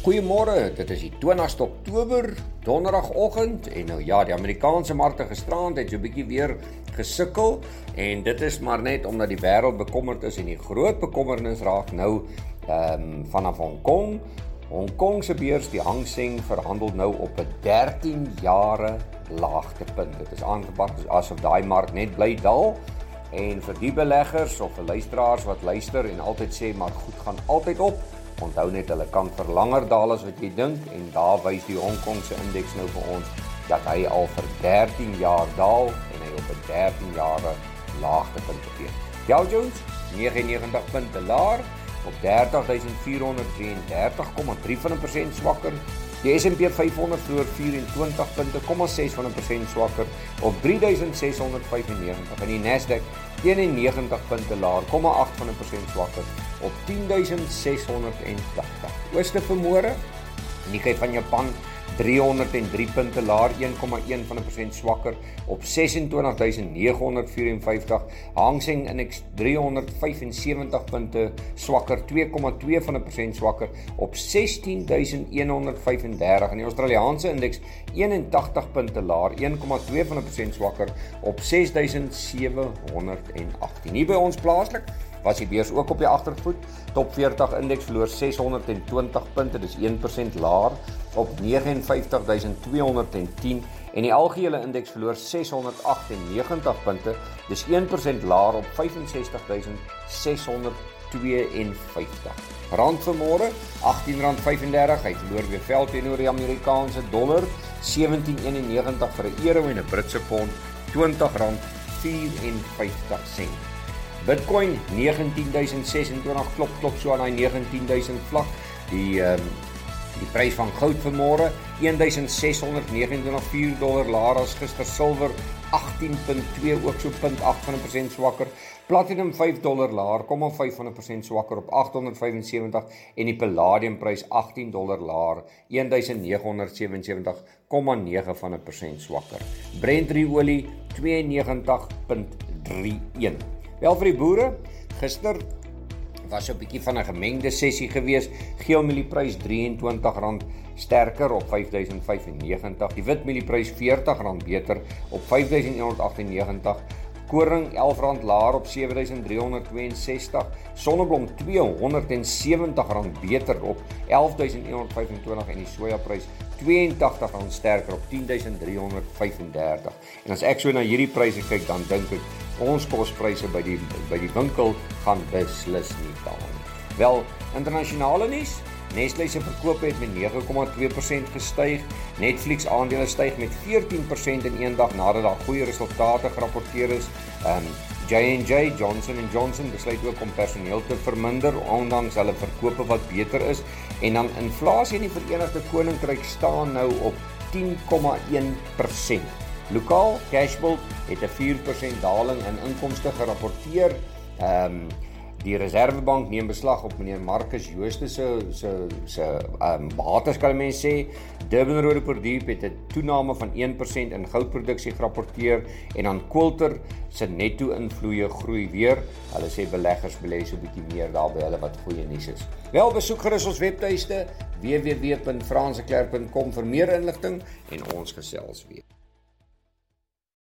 Goeiemôre, dit is die 20ste Oktober, donderdagoggend en nou ja, die Amerikaanse markte gisterand het so 'n bietjie weer gesukkel en dit is maar net omdat die wêreld bekommerd is en die groot bekommernis raak nou ehm um, vanaf Hong Kong. Hong Kong se beurs, die Hang Seng, verhandel nou op 'n 13 jare laagtepunt. Dit is aangepak asof daai mark net bly daal. En vir die beleggers of vir luisteraars wat luister en altyd sê maar goed gaan altyd op, Onthou net hulle kan vir langer daal as wat jy dink en daar wys die Hong Kong se indeks nou vir ons dat hy al vir 13 jaar daal en hy op 'n 13 jare laagtepunt betree. Dow Jones 99 punte laer op 30433,3% swakker. Die S&P 500 verloor 24 punte, 0,6% swakker op 3695 en die Nasdaq 91 punte laer, 0,8% swakker op 10680. Ooste vermoere, Nikkei van Japan 303 punte laer 1,1 van 'n persent swakker op 26954 Hang Seng Index 375 punte swakker 2,2 van 'n persent swakker op 16135 en die Australiese indeks 81 punte laer 1,2 van 'n persent swakker op 6718 hier by ons plaaslik was die beurs ook op die agtervoet. Top 40 indeks verloor 620 punte, dis 1% laer op 59210 en die algehele indeks verloor 698 punte, dis 1% laer op 65652. Rand vanmôre R18.35, hy verloor weer veld teenoor die Amerikaanse dollar, 17.91 vir 'n euro en 'n Britse pond, R20.54. Bitcoin 19026 klop klop so aan daai 19000 vlak. Die ehm um, Die prys van goud vanmôre 1629,4 dollar laer as gister. Silwer 18.2 ook so 0.8% swakker. Platinum 5 dollar laer, 0.5% swakker op 875 en die palladium prys 18 dollar laer, 1977,9% swakker. Brent olie 92.31. Wel vir die boere, gister was 'n bietjie van 'n gemengde sessie gewees. Geelmielie-prys R23 sterker op 5095. Die witmielie-prys R40 beter op 5198. Koring R11 laer op 7362. Sonneblom R270 beter op 11125 en die sojaprys R82 sterker op 10335. En as ek so na hierdie pryse kyk, dan dink ek ons kospryse by die by die winkel gaan beslis nie daal. Wel, internasionale nuus Nestlé se verkope het met 9,2% gestyg. Netflix aandele styg met 14% in een dag nadat daar goeie resultate gerapporteer is. Um J&J Johnson & Johnson besluit ook om personeel te verminder ondanks hulle verkope wat beter is en dan inflasie in die Verenigde Koninkryk staan nou op 10,1%. Lokaal Cashbuild het 'n 4% daling in inkomste gerapporteer. Ehm um, die Reserwebank neem beslag op meneer Marcus Jooste se se se ehm um, bates kan mense sê. Durban Road Product het 'n toename van 1% in goudproduksie gerapporteer en dan Quilter se netto invloeye groei weer. Hulle sê beleggers belê so 'n bietjie meer daar by hulle wat goeie nuus is. Wel besoek gerus ons webtuiste www.franseklerk.com vir meer inligting en ons gesels weer.